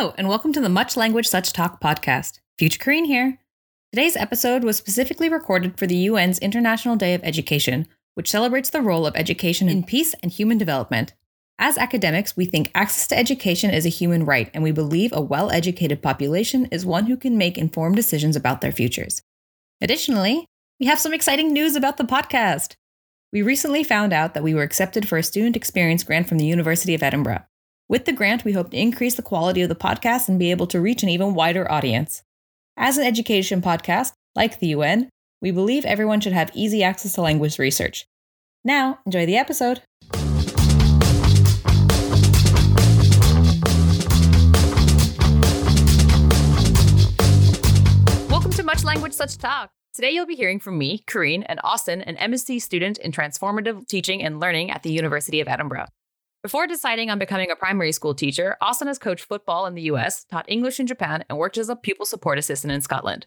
Hello, and welcome to the Much Language Such Talk podcast. Future Korean here. Today's episode was specifically recorded for the UN's International Day of Education, which celebrates the role of education in peace and human development. As academics, we think access to education is a human right, and we believe a well educated population is one who can make informed decisions about their futures. Additionally, we have some exciting news about the podcast. We recently found out that we were accepted for a student experience grant from the University of Edinburgh. With the grant, we hope to increase the quality of the podcast and be able to reach an even wider audience. As an education podcast, like the UN, we believe everyone should have easy access to language research. Now, enjoy the episode. Welcome to Much Language Such Talk. Today you'll be hearing from me, Kareen, and Austin, an MSc student in transformative teaching and learning at the University of Edinburgh. Before deciding on becoming a primary school teacher, Austin has coached football in the US, taught English in Japan, and worked as a pupil support assistant in Scotland.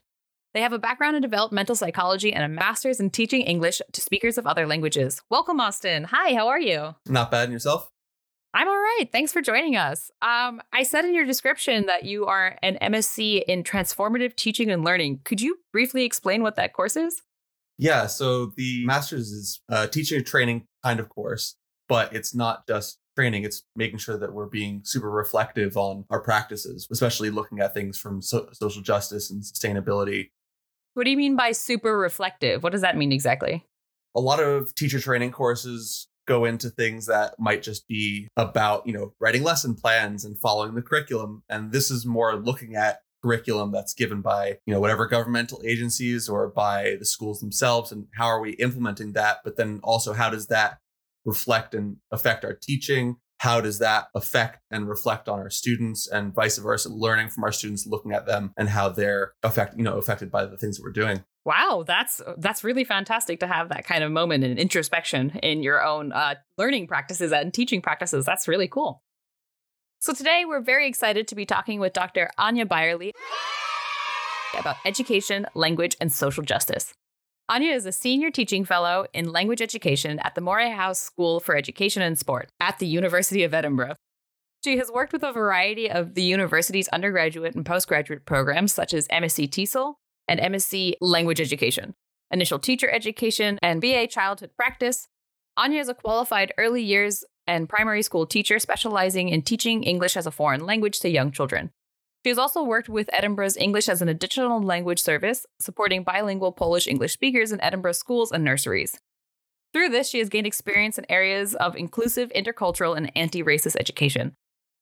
They have a background in developmental psychology and a master's in teaching English to speakers of other languages. Welcome, Austin. Hi, how are you? Not bad. And yourself? I'm all right. Thanks for joining us. Um, I said in your description that you are an MSc in transformative teaching and learning. Could you briefly explain what that course is? Yeah. So the master's is a teaching and training kind of course, but it's not just training, it's making sure that we're being super reflective on our practices, especially looking at things from so- social justice and sustainability. What do you mean by super reflective? What does that mean exactly? A lot of teacher training courses go into things that might just be about, you know, writing lesson plans and following the curriculum. And this is more looking at curriculum that's given by, you know, whatever governmental agencies or by the schools themselves and how are we implementing that? But then also how does that reflect and affect our teaching? How does that affect and reflect on our students and vice versa, learning from our students, looking at them and how they're affect, you know, affected by the things that we're doing. Wow, that's that's really fantastic to have that kind of moment and introspection in your own uh, learning practices and teaching practices. That's really cool. So today we're very excited to be talking with Dr. Anya Byerly about education, language, and social justice. Anya is a senior teaching fellow in language education at the Moray House School for Education and Sport at the University of Edinburgh. She has worked with a variety of the university's undergraduate and postgraduate programs, such as MSc TESOL and MSc Language Education, Initial Teacher Education, and BA Childhood Practice. Anya is a qualified early years and primary school teacher specializing in teaching English as a foreign language to young children. She has also worked with Edinburgh's English as an Additional Language Service, supporting bilingual Polish English speakers in Edinburgh schools and nurseries. Through this, she has gained experience in areas of inclusive, intercultural, and anti racist education.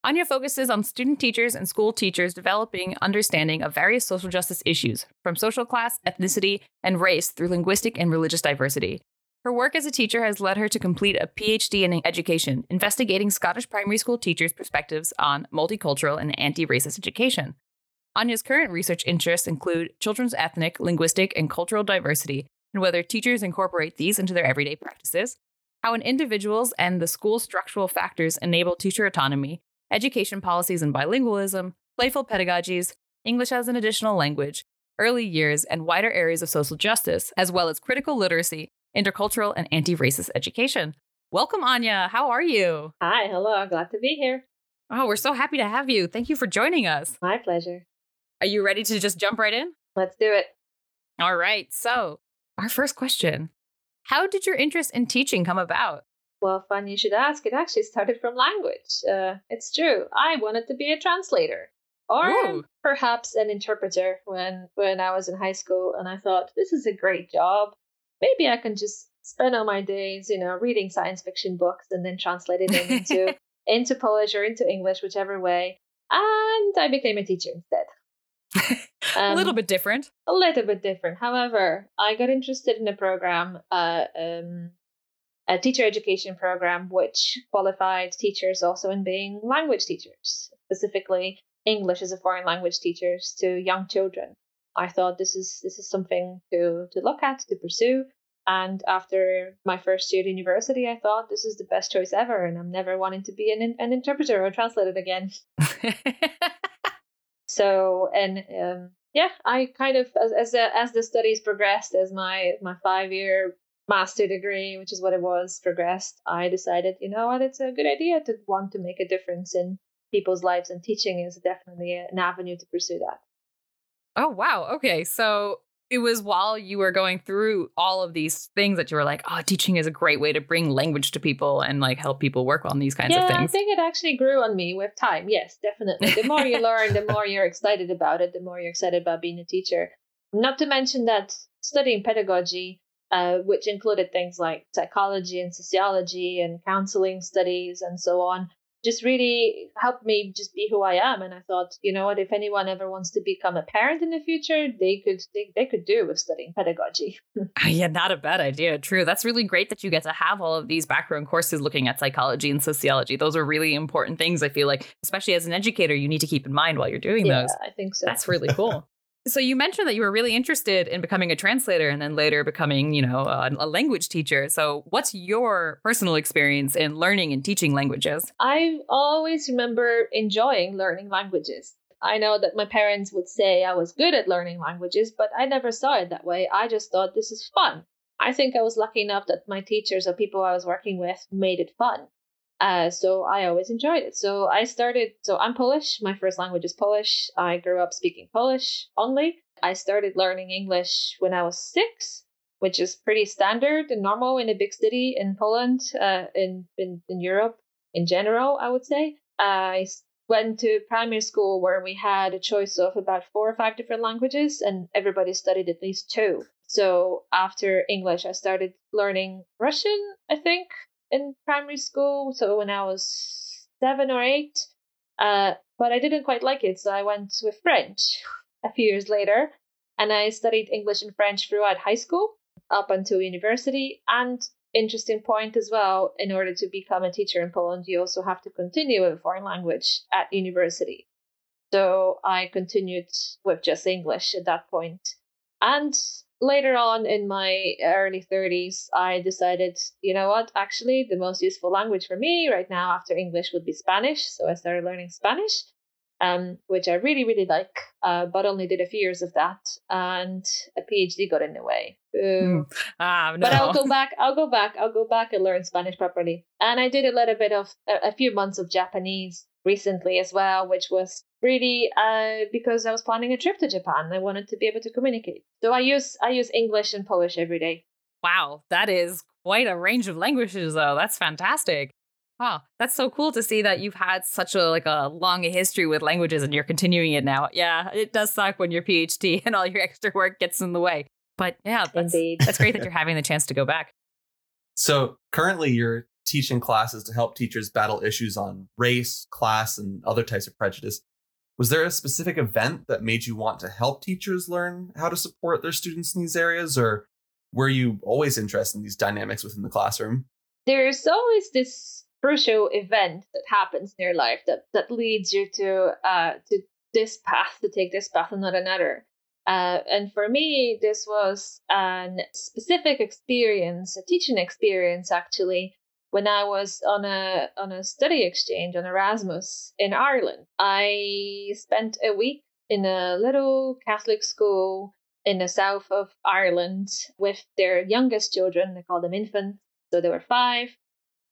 Anya focuses on student teachers and school teachers developing understanding of various social justice issues, from social class, ethnicity, and race through linguistic and religious diversity. Her work as a teacher has led her to complete a PhD in education, investigating Scottish primary school teachers' perspectives on multicultural and anti racist education. Anya's current research interests include children's ethnic, linguistic, and cultural diversity, and whether teachers incorporate these into their everyday practices, how an individual's and the school's structural factors enable teacher autonomy, education policies and bilingualism, playful pedagogies, English as an additional language, early years, and wider areas of social justice, as well as critical literacy intercultural, and anti racist education. Welcome, Anya. How are you? Hi, hello. Glad to be here. Oh, we're so happy to have you. Thank you for joining us. My pleasure. Are you ready to just jump right in? Let's do it. All right. So, our first question How did your interest in teaching come about? Well, fun you should ask. It actually started from language. Uh, it's true. I wanted to be a translator or Ooh. perhaps an interpreter when when I was in high school, and I thought this is a great job maybe I can just spend all my days, you know, reading science fiction books and then translating them into into Polish or into English, whichever way. And I became a teacher instead. Um, a little bit different. A little bit different. However, I got interested in a program, uh, um, a teacher education program, which qualified teachers also in being language teachers, specifically English as a foreign language teachers to young children. I thought this is this is something to to look at to pursue. And after my first year at university, I thought this is the best choice ever, and I'm never wanting to be an an interpreter or translator again. so and um, yeah, I kind of as as the, as the studies progressed, as my my five year master degree, which is what it was, progressed, I decided, you know what, it's a good idea to want to make a difference in people's lives and teaching is definitely an avenue to pursue that. Oh, wow. Okay. So it was while you were going through all of these things that you were like, oh, teaching is a great way to bring language to people and like help people work on these kinds yeah, of things. I think it actually grew on me with time. Yes, definitely. The more you learn, the more you're excited about it, the more you're excited about being a teacher. Not to mention that studying pedagogy, uh, which included things like psychology and sociology and counseling studies and so on, just really helped me just be who I am. And I thought, you know what, if anyone ever wants to become a parent in the future, they could they, they could do with studying pedagogy. Ah, yeah, not a bad idea. True. That's really great that you get to have all of these background courses looking at psychology and sociology. Those are really important things. I feel like, especially as an educator, you need to keep in mind while you're doing yeah, those. I think so. That's really cool. So you mentioned that you were really interested in becoming a translator and then later becoming, you know, a, a, language teacher. So what's your personal experience in learning and teaching languages? I always remember enjoying learning languages. I know that my parents would say I was good at learning languages, but I never saw it that way. I just thought this is fun. I think I was lucky enough that my teachers or people I was working with made it fun. Uh, so I always enjoyed it. So I started, so I'm Polish. My first language is Polish. I grew up speaking Polish only. I started learning English when I was six, which is pretty standard and normal in a big city in Poland, uh, in, in, in Europe in general, I would say. I went to primary school where we had a choice of about four or five different languages, and everybody studied at least two. So after English, I started learning Russian, I think, in primary school. So when I was seven or eight, uh, but I didn't quite like it, so I went with French a few years later, and I studied English and French throughout high school up until university. And interesting point as well, in order to become a teacher in Poland, you also have to continue with a foreign language at university. So I continued with just English at that point. And later on in my early 30s, I decided, you know what, actually, the most useful language for me right now after English would be Spanish. So I started learning Spanish, um, which I really, really like, uh, but only did a few years of that, and a PhD got in the way. Mm. Ah, no. But I'll go back. I'll go back. I'll go back and learn Spanish properly. And I did a little bit of a, a few months of Japanese recently as well, which was really uh, because I was planning a trip to Japan. I wanted to be able to communicate. So I use I use English and Polish every day. Wow, that is quite a range of languages though. That's fantastic. Wow, that's so cool to see that you've had such a like a long history with languages and you're continuing it now. Yeah, it does suck when your PhD and all your extra work gets in the way. But yeah, that's, Indeed. that's great that you're having the chance to go back. So currently you're teaching classes to help teachers battle issues on race, class, and other types of prejudice. Was there a specific event that made you want to help teachers learn how to support their students in these areas, or were you always interested in these dynamics within the classroom? There's always this crucial event that happens in your life that, that leads you to uh, to this path, to take this path and not another. Uh, and for me, this was a specific experience, a teaching experience actually, when I was on a on a study exchange on Erasmus in Ireland. I spent a week in a little Catholic school in the south of Ireland with their youngest children. They call them infants, so they were five.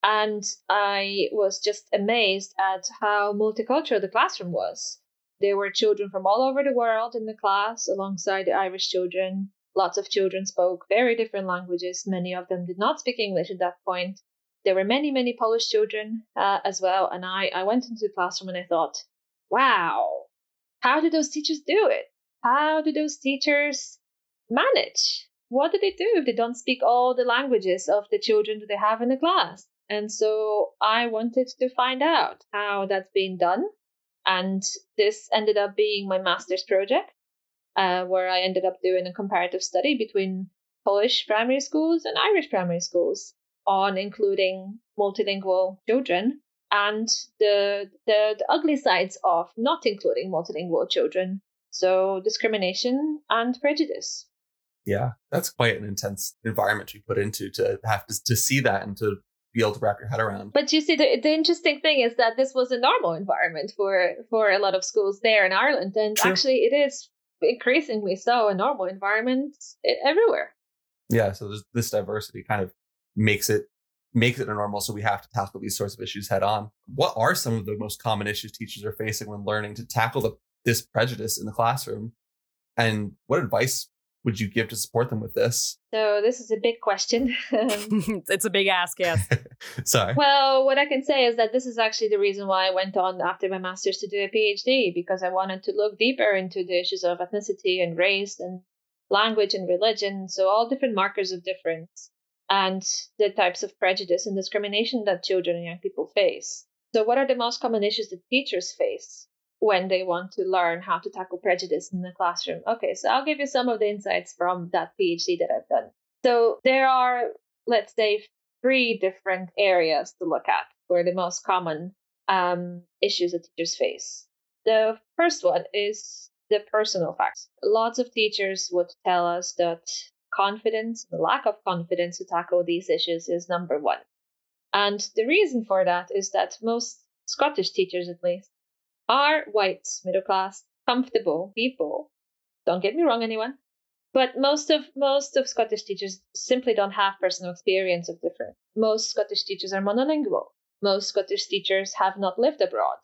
And I was just amazed at how multicultural the classroom was. There were children from all over the world in the class alongside the Irish children. Lots of children spoke very different languages. Many of them did not speak English at that point there were many, many Polish children uh, as well. And I, I went into the classroom and I thought, wow, how do those teachers do it? How do those teachers manage? What do they do if they don't speak all the languages of the children that they have in the class? And so I wanted to find out how that's being done. And this ended up being my master's project, uh, where I ended up doing a comparative study between Polish primary schools and Irish primary schools on including multilingual children and the, the, the ugly sides of not including multilingual children. So discrimination and prejudice. Yeah, that's quite an intense environment to put into to have to, to see that and to be able to wrap your head around. But you see, the, the interesting thing is that this was a normal environment for for a lot of schools there in Ireland, and True. actually, it is increasingly so a normal environment everywhere. Yeah, so this diversity kind of makes it makes it a normal. So we have to tackle these sorts of issues head on. What are some of the most common issues teachers are facing when learning to tackle the, this prejudice in the classroom? And what advice would you give to support them with this? So this is a big question. it's a big ask, yes. Sorry. Well, what I can say is that this is actually the reason why I went on after my master's to do a PhD because I wanted to look deeper into the issues of ethnicity and race and language and religion, so all different markers of difference and the types of prejudice and discrimination that children and young people face. So, what are the most common issues that teachers face when they want to learn how to tackle prejudice in the classroom? Okay, so I'll give you some of the insights from that PhD that I've done. So, there are, let's say, three different areas to look at for the most common um, issues that teachers face. The first one is the personal facts. Lots of teachers would tell us that confidence, the lack of confidence to tackle these issues is number one. And the reason for that is that most Scottish teachers, at least, are white, middle class, comfortable people. Don't get me wrong, anyone. But most of most of Scottish teachers simply don't have personal experience of difference. Most Scottish teachers are monolingual. Most Scottish teachers have not lived abroad,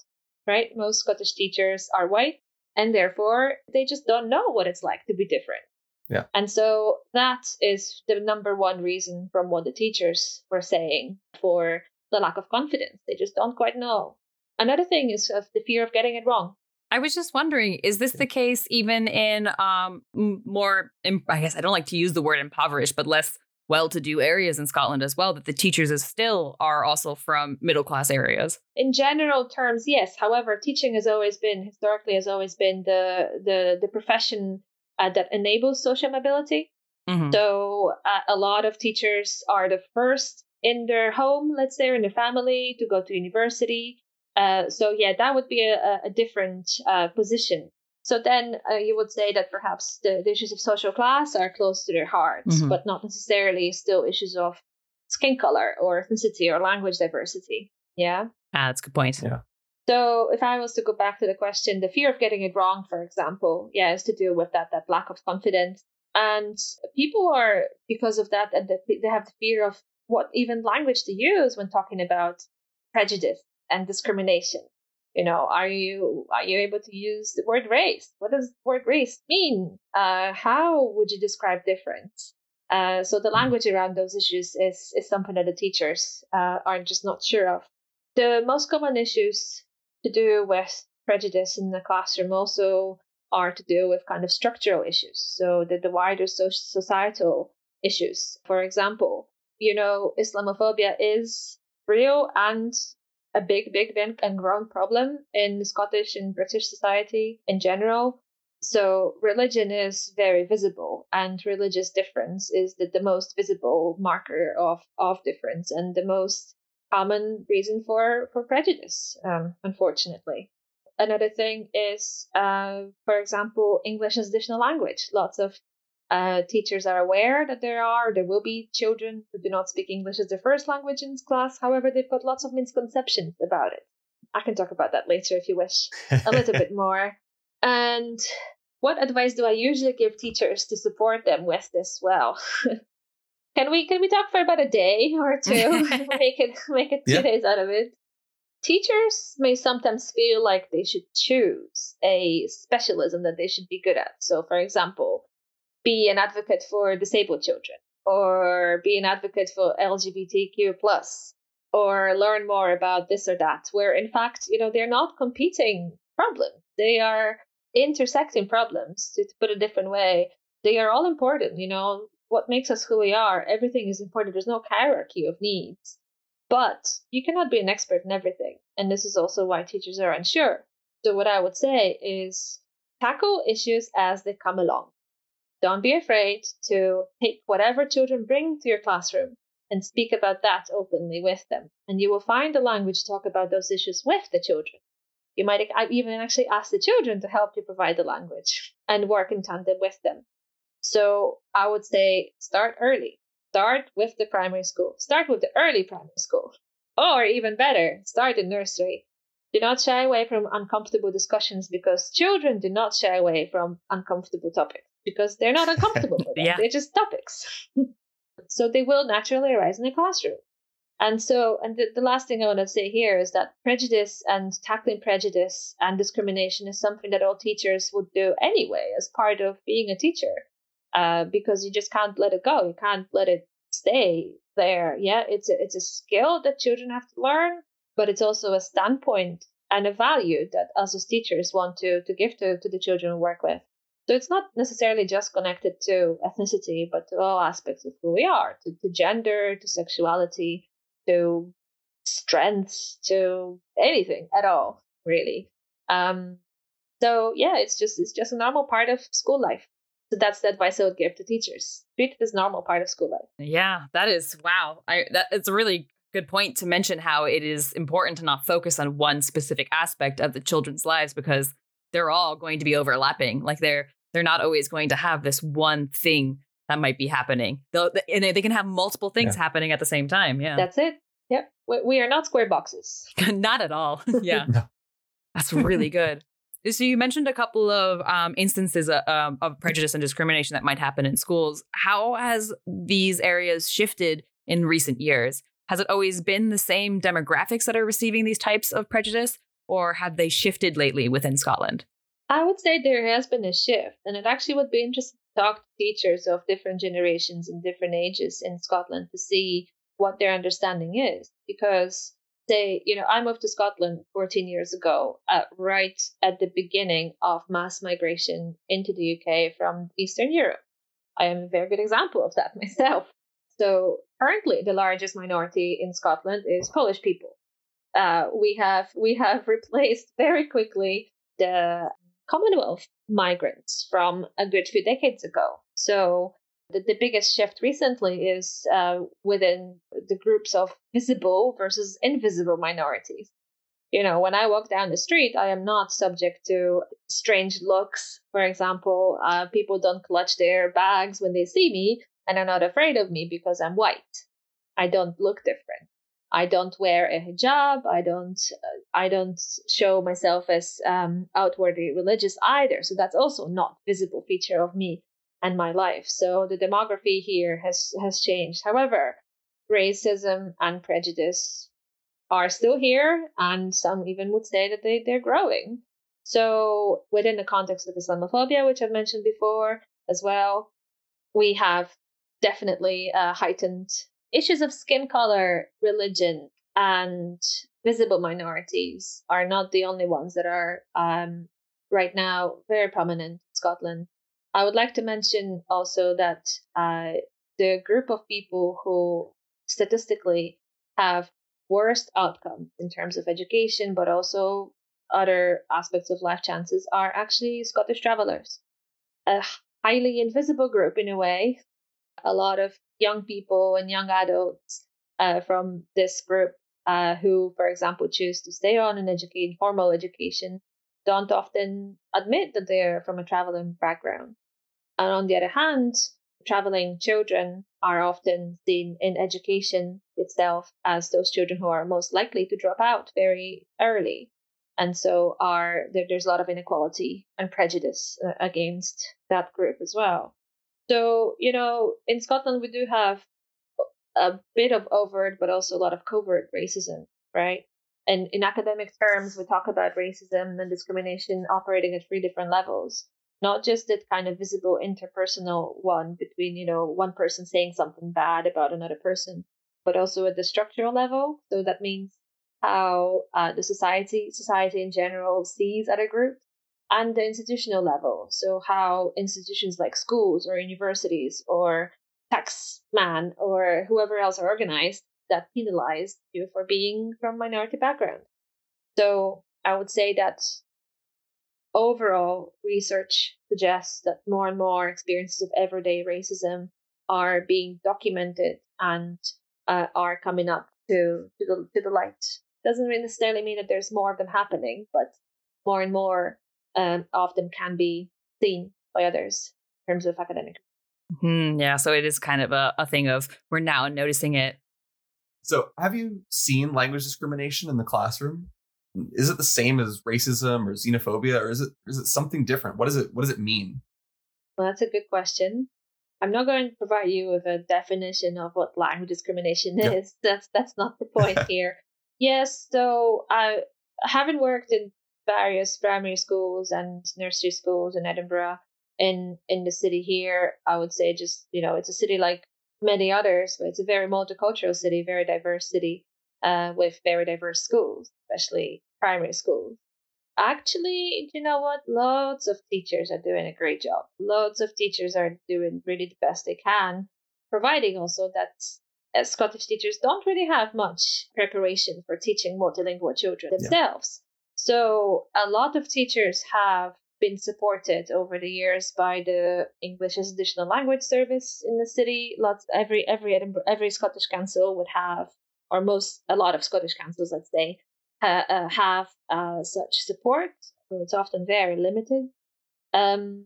right? Most Scottish teachers are white, and therefore they just don't know what it's like to be different. Yeah. And so that is the number one reason from what the teachers were saying for the lack of confidence. They just don't quite know. Another thing is of the fear of getting it wrong. I was just wondering, is this the case even in um, more, I guess I don't like to use the word impoverished, but less well to do areas in Scotland as well, that the teachers is still are also from middle class areas? In general terms, yes. However, teaching has always been, historically, has always been the, the, the profession uh, that enables social mobility. Mm-hmm. So uh, a lot of teachers are the first in their home, let's say, or in their family to go to university. Uh, so yeah, that would be a, a different uh, position. So then uh, you would say that perhaps the, the, issues of social class are close to their hearts, mm-hmm. but not necessarily still issues of skin color or ethnicity or language diversity. Yeah. Ah, that's a good point. Yeah. So if I was to go back to the question, the fear of getting it wrong, for example, yeah, is to do with that that lack of confidence. And people are because of that, and they have the fear of what even language to use when talking about prejudice and discrimination. You know, are you are you able to use the word race? What does the word race mean? Uh, how would you describe difference? Uh, so the language around those issues is is something that the teachers uh, are just not sure of. The most common issues to do with prejudice in the classroom also are to do with kind of structural issues. So the, the wider societal issues. For example, you know, Islamophobia is real and a big, big, big and growing problem in Scottish and British society in general. So religion is very visible, and religious difference is the, the most visible marker of, of difference and the most common reason for for prejudice, um, unfortunately. Another thing is, uh, for example, English as additional language. Lots of uh, teachers are aware that there are, there will be children who do not speak English as their first language in class. However, they've got lots of misconceptions about it. I can talk about that later if you wish, a little bit more. And what advice do I usually give teachers to support them with this? Well, Can we can we talk for about a day or two? make it make it two yeah. days out of it. Teachers may sometimes feel like they should choose a specialism that they should be good at. So, for example, be an advocate for disabled children, or be an advocate for LGBTQ plus, or learn more about this or that. Where in fact, you know, they're not competing problems; they are intersecting problems. To, to put it a different way, they are all important. You know, what makes us who we are. Everything is important. There's no hierarchy of needs. But you cannot be an expert in everything. And this is also why teachers are unsure. So, what I would say is tackle issues as they come along. Don't be afraid to take whatever children bring to your classroom and speak about that openly with them. And you will find the language to talk about those issues with the children. You might even actually ask the children to help you provide the language and work in tandem with them. So I would say start early. Start with the primary school. Start with the early primary school. Or even better, start in nursery. Do not shy away from uncomfortable discussions because children do not shy away from uncomfortable topics because they're not uncomfortable for yeah. They're just topics. so they will naturally arise in the classroom. And so, and the, the last thing I want to say here is that prejudice and tackling prejudice and discrimination is something that all teachers would do anyway as part of being a teacher, uh, because you just can't let it go. You can't let it stay there. Yeah, it's a, it's a skill that children have to learn, but it's also a standpoint and a value that us as teachers want to to give to, to the children we work with. So it's not necessarily just connected to ethnicity, but to all aspects of who we are, to, to gender, to sexuality, to strengths to anything at all, really. Um, so yeah, it's just it's just a normal part of school life. So that's the advice I would give to teachers. Treat it as normal part of school life. Yeah, that is wow. I that it's a really good point to mention how it is important to not focus on one specific aspect of the children's lives because they're all going to be overlapping. Like they're they're not always going to have this one thing that might be happening. They'll, and they can have multiple things yeah. happening at the same time. Yeah. That's it. Yep. We are not square boxes. not at all. Yeah. no. That's really good. So you mentioned a couple of um, instances of, um, of prejudice and discrimination that might happen in schools. How has these areas shifted in recent years? Has it always been the same demographics that are receiving these types of prejudice, or have they shifted lately within Scotland? I would say there has been a shift, and it actually would be interesting to talk to teachers of different generations and different ages in Scotland to see what their understanding is. Because say, you know, I moved to Scotland 14 years ago, uh, right at the beginning of mass migration into the UK from Eastern Europe. I am a very good example of that myself. So currently, the largest minority in Scotland is Polish people. Uh, we have we have replaced very quickly the Commonwealth migrants from a good few decades ago. So the, the biggest shift recently is uh, within the groups of visible versus invisible minorities. You know, when I walk down the street, I am not subject to strange looks. For example, uh, people don't clutch their bags when they see me and are not afraid of me because I'm white. I don't look different. I don't wear a hijab. I don't uh, I don't show myself as um, outwardly religious either. So that's also not visible feature of me and my life. So the demography here has has changed. However, racism and prejudice are still here, and some even would say that they they're growing. So within the context of Islamophobia, which I've mentioned before as well, we have definitely uh, heightened issues of skin color, religion, and visible minorities are not the only ones that are um, right now very prominent in Scotland. I would like to mention also that uh, the group of people who statistically have worst outcomes in terms of education, but also other aspects of life chances are actually Scottish travelers. A highly invisible group in a way. A lot of young people and young adults uh, from this group uh, who, for example, choose to stay on and educate formal education don't often admit that they're from a traveling background. And on the other hand, traveling children are often seen in education itself as those children who are most likely to drop out very early. And so are there, there's a lot of inequality and prejudice uh, against that group as well. So, you know, in Scotland, we do have a bit of overt, but also a lot of covert racism, right? And in academic terms, we talk about racism and discrimination operating at three different levels, not just that kind of visible interpersonal one between, you know, one person saying something bad about another person, but also at the structural level. So that means how uh, the society, society in general, sees other groups and the institutional level. So, how institutions like schools or universities or taxman or whoever else are organized that penalize you for being from minority background. So, I would say that overall research suggests that more and more experiences of everyday racism are being documented and uh, are coming up to to the to the light. Doesn't necessarily mean that there's more of them happening, but more and more um, of them can be seen by others in terms of academic. Mm-hmm. Yeah, so it is kind of a, a thing of we're now noticing it. So, have you seen language discrimination in the classroom? Is it the same as racism or xenophobia, or is it is it something different? What is it? What does it mean? Well, that's a good question. I'm not going to provide you with a definition of what language discrimination is. That's that's not the point here. Yes, so I haven't worked in various primary schools and nursery schools in Edinburgh in in the city here, I would say just you know it's a city like many others, but it's a very multicultural city, very diverse city, uh, with very diverse schools, especially primary schools. Actually, you know what? Loads of teachers are doing a great job. Loads of teachers are doing really the best they can, providing also that as Scottish teachers don't really have much preparation for teaching multilingual children Yeah. themselves. So a lot of teachers have been supported over the years by the English as additional language service in the city. Lots every every Edinburgh, every Scottish council would have, or most a lot of Scottish councils, let's say, uh, have uh, such support. Though it's often very limited. Um,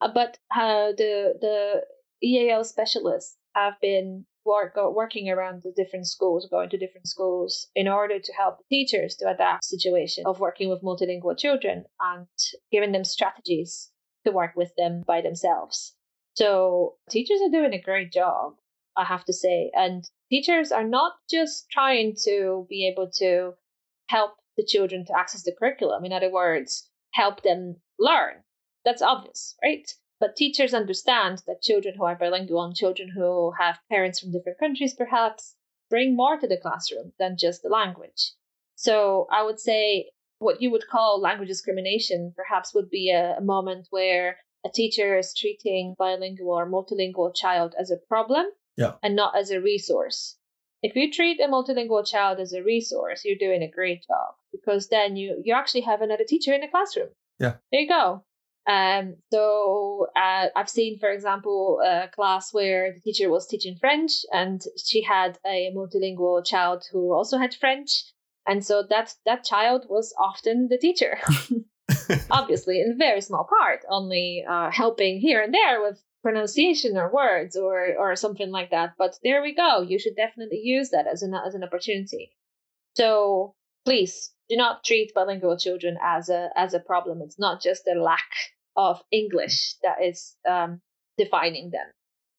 uh, but uh, the the EAL specialists have been work, working around the different schools, going to different schools in order to help teachers to adapt situation of working with multilingual children and giving them strategies to work with them by themselves. So teachers are doing a great job, I have to say. And teachers are not just trying to be able to help the children to access the curriculum. In other words, help them learn. That's obvious, right? But teachers understand that children who are bilingual and children who have parents from different countries perhaps bring more to the classroom than just the language. So I would say what you would call language discrimination perhaps would be a, a moment where a teacher is treating bilingual or multilingual child as a problem Yeah. and not as a resource. If you treat a multilingual child as a resource, you're doing a great job because then you, you actually have another teacher in the classroom. Yeah. There you go. Um, so uh, I've seen, for example, a class where the teacher was teaching French and she had a multilingual child who also had French. And so that, that child was often the teacher, obviously, in a very small part, only uh, helping here and there with pronunciation or words or, or something like that. But there we go. You should definitely use that as an, as an opportunity. So please do not treat bilingual children as a as a problem. It's not just a lack of English that is um, defining them.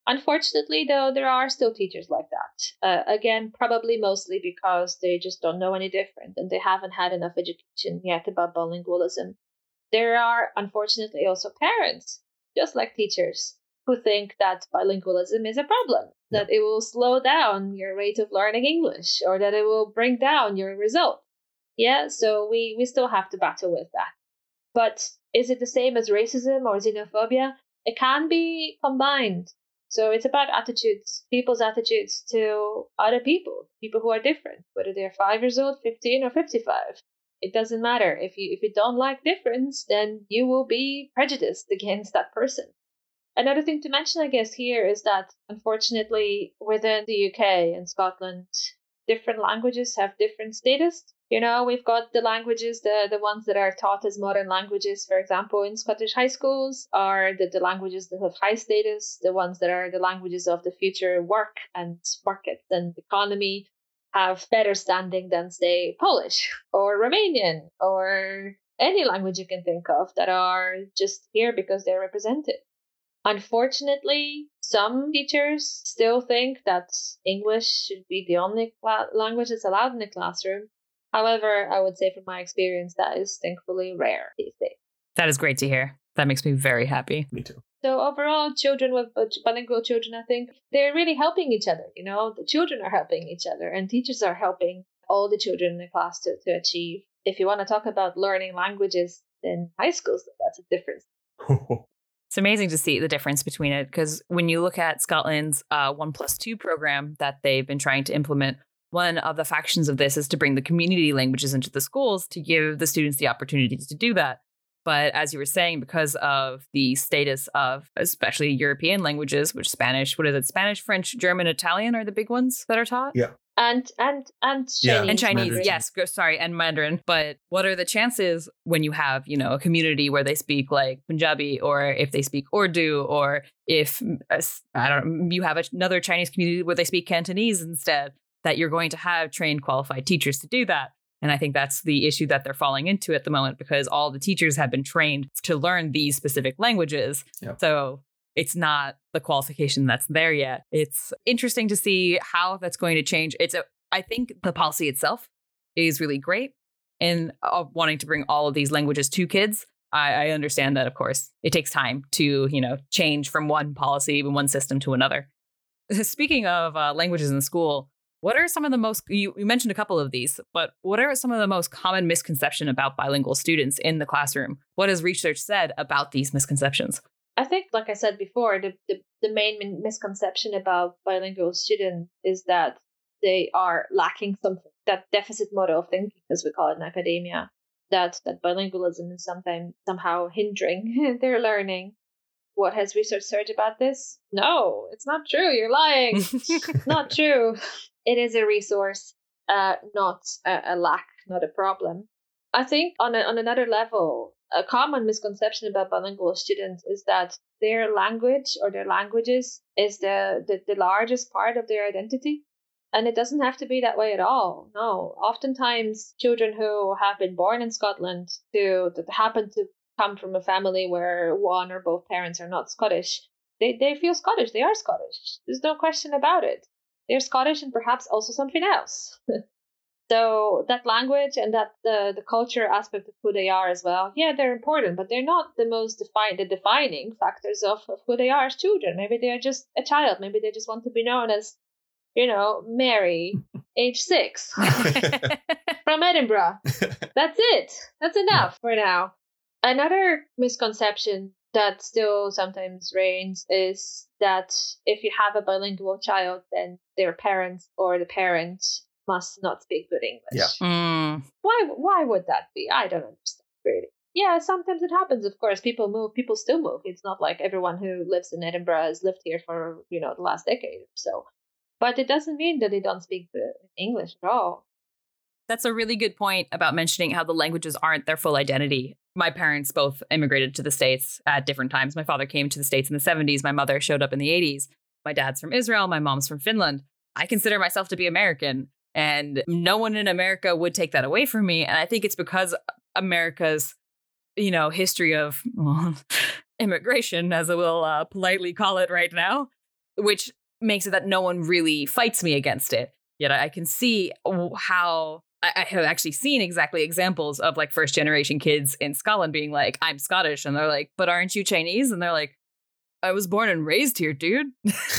Unfortunately, though, there are still teachers like that. Uh, again, probably mostly because they just don't know any different and they haven't had enough education yet about bilingualism. There are, unfortunately, also parents, just like teachers, who think that bilingualism is a problem, that it will slow down your rate of learning English, or that it will bring down your result. Yeah, so we, we still have to battle with that. But is it the same as racism or xenophobia? It can be combined. So it's about attitudes, people's attitudes to other people, people who are different, whether they're five years old, 15, or 55. It doesn't matter. If you if you don't like difference, then you will be prejudiced against that person. Another thing to mention, I guess, here is that unfortunately within the UK and Scotland, different languages have different status. You know, we've got the languages, the, the ones that are taught as modern languages, for example, in Scottish high schools, are the, the languages that have high status, the ones that are the languages of the future work and market and economy have better standing than, say, Polish or Romanian or any language you can think of that are just here because they're represented. Unfortunately, some teachers still think that English should be the only cla- language that's allowed in the classroom. However, I would say from my experience, that is thankfully rare these days. That is great to hear. That makes me very happy. Me too. So overall, children with bilingual children, I think they're really helping each other. You know, the children are helping each other, and teachers are helping all the children in the class to, to achieve. If you want to talk about learning languages in high schools, that's a difference. It's amazing to see the difference between it because when you look at Scotland's uh, one plus two program that they've been trying to implement, one of the factions of this is to bring the community languages into the schools to give the students the opportunity to do that. But as you were saying, because of the status of especially European languages, which Spanish, what is it? Spanish, French, German, Italian are the big ones that are taught. Yeah. And and and Chinese. Yeah. and Chinese, Mandarin. yes, go, sorry, and Mandarin. But what are the chances when you have, you know, a community where they speak like Punjabi, or if they speak Urdu, or if I don't, know, you have another Chinese community where they speak Cantonese instead, that you're going to have trained, qualified teachers to do that. And I think that's the issue that they're falling into at the moment because all the teachers have been trained to learn these specific languages. Yep. So it's not the qualification that's there yet. It's interesting to see how that's going to change. It's a, I think the policy itself is really great in uh, wanting to bring all of these languages to kids. I, I understand that, of course, it takes time to you know change from one policy, even one system to another. Speaking of uh, languages in school, what are some of the most you, you mentioned a couple of these, but what are some of the most common misconception about bilingual students in the classroom? What has research said about these misconceptions? I think, like I said before, the, the, the main misconception about bilingual students is that they are lacking something. That deficit model of thinking, as we call it in academia, that that bilingualism is sometimes somehow hindering their learning. What has research said about this? No, it's not true. You're lying. not true. It is a resource, uh, not a, a lack, not a problem. I think on a, on another level, a common misconception about bilingual students is that their language or their languages is the, the, the largest part of their identity. And it doesn't have to be that way at all. No, oftentimes children who have been born in Scotland to that happen to come from a family where one or both parents are not Scottish, they, they feel Scottish. They are Scottish. There's no question about it. They're Scottish and perhaps also something else. So that language and that the the culture aspect of who they are as well, yeah, they're important, but they're not the most define the defining factors of, of who they are as children. Maybe they're just a child. Maybe they just want to be known as, you know, Mary, age six, from Edinburgh. That's it. That's enough for now. Another misconception that still sometimes reigns is that if you have a bilingual child, then their parents or the parents must not speak good English. Yeah. Mm. Why why would that be? I don't understand really. Yeah, sometimes it happens, of course. People move, people still move. It's not like everyone who lives in Edinburgh has lived here for, you know, the last decade or so. But it doesn't mean that they don't speak English at all. That's a really good point about mentioning how the languages aren't their full identity. My parents both immigrated to the States at different times. My father came to the States in the 70s. My mother showed up in the 80s. My dad's from Israel. My mom's from Finland. I consider myself to be American. And no one in America would take that away from me. And I think it's because America's, you know, history of well, immigration, as I will uh, politely call it right now, which makes it that no one really fights me against it. Yet I can see how I have actually seen exactly examples of like first generation kids in Scotland being like, I'm Scottish. And they're like, but aren't you Chinese? And they're like, I was born and raised here, dude.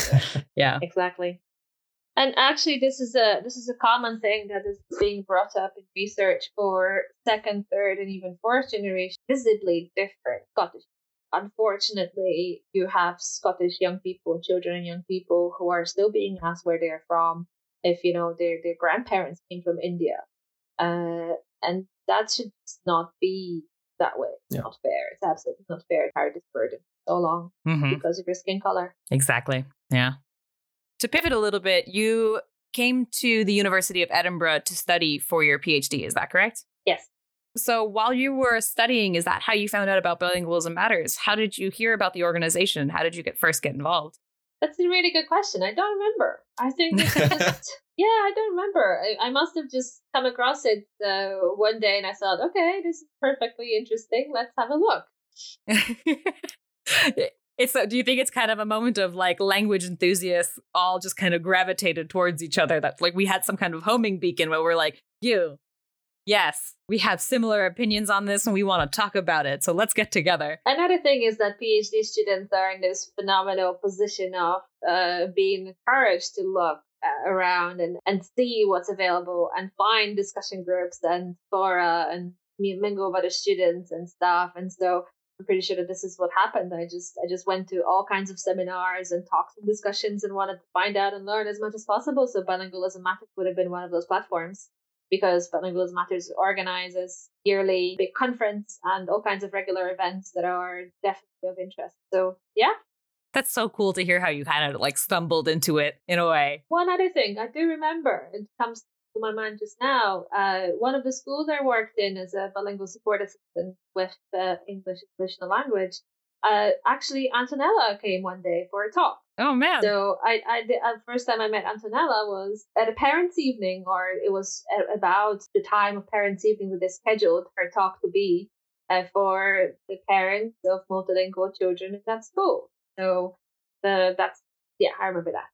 yeah. Exactly. And actually, this is a this is a common thing that is being brought up in research for second, third, and even fourth generation. Visibly different Scottish. Unfortunately, you have Scottish young people, children, and young people who are still being asked where they are from. If you know their their grandparents came from India, uh, and that should not be that way. It's yeah. not fair. It's absolutely not fair to carry this burden so long mm-hmm. because of your skin color. Exactly. Yeah to pivot a little bit, you came to the University of Edinburgh to study for your PhD. Is that correct? Yes. So while you were studying, is that how you found out about Bilingualism Matters? How did you hear about the organization? How did you get first get involved? That's a really good question. I don't remember. I think just, yeah, I don't remember. I, I, must have just come across it uh, one day and I thought, okay, this is perfectly interesting. Let's have a look. it's do you think it's kind of a moment of like language enthusiasts all just kind of gravitated towards each other that like we had some kind of homing beacon where we're like you yes we have similar opinions on this and we want to talk about it so let's get together. Another thing is that phd students are in this phenomenal position of uh, being encouraged to look uh, around and, and see what's available and find discussion groups and fora and mingle with other students and stuff and so pretty sure that this is what happened. I just I just went to all kinds of seminars and talks and discussions and wanted to find out and learn as much as possible. So Bilingualism Matters would have been one of those platforms because Bilingualism Matters organizes yearly big conference and all kinds of regular events that are definitely of interest. So yeah. That's so cool to hear how you kind of like stumbled into it in a way. One other thing I do remember, it comes to my mind just now. Uh, one of the schools I worked in as a bilingual support assistant with uh, English as additional language. Uh, actually, Antonella came one day for a talk. Oh man! So I, I the uh, first time I met Antonella was at a parents' evening, or it was about the time of parents' evening that they scheduled her talk to be uh, for the parents of multilingual children in that school. So the that's yeah, I remember that.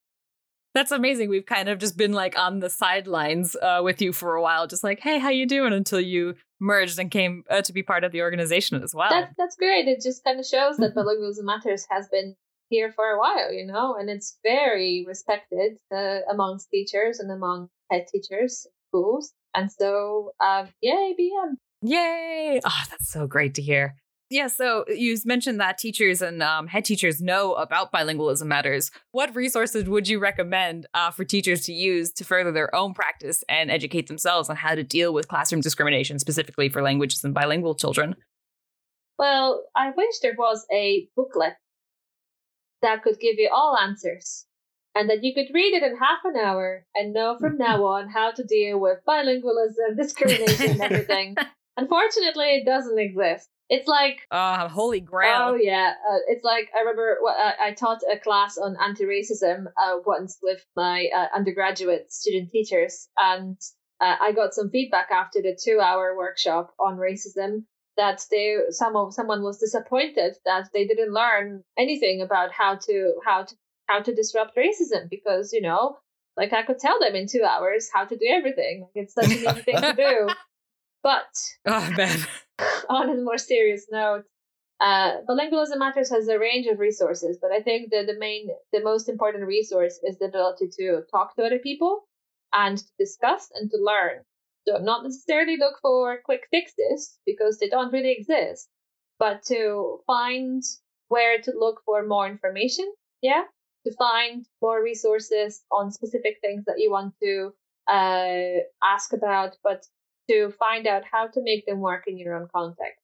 That's amazing. We've kind of just been like on the sidelines uh, with you for a while, just like, hey, how you doing? Until you merged and came uh, to be part of the organization as well. That, that's great. It just kind of shows that Bilingualism Matters has been here for a while, you know, and it's very respected uh, amongst teachers and among head teachers schools. And so, um, yay, BM. Yay! Oh, that's so great to hear. Yeah, so you mentioned that teachers and um, head teachers know about bilingualism matters. What resources would you recommend uh, for teachers to use to further their own practice and educate themselves on how to deal with classroom discrimination, specifically for languages and bilingual children? Well, I wish there was a booklet that could give you all answers and that you could read it in half an hour and know from now on how to deal with bilingualism, discrimination, and everything. Unfortunately, it doesn't exist. It's like uh, holy grail. Oh yeah, uh, it's like I remember what, uh, I taught a class on anti-racism uh, once with my uh, undergraduate student teachers, and uh, I got some feedback after the two-hour workshop on racism that they some of someone was disappointed that they didn't learn anything about how to how to how to disrupt racism because you know like I could tell them in two hours how to do everything. It's such an easy thing to do. But oh on a more serious note, uh, bilingualism matters has a range of resources, but I think that the main, the most important resource is the ability to talk to other people and to discuss and to learn. So not necessarily look for quick fixes because they don't really exist, but to find where to look for more information. Yeah, to find more resources on specific things that you want to uh, ask about, but to find out how to make them work in your own context.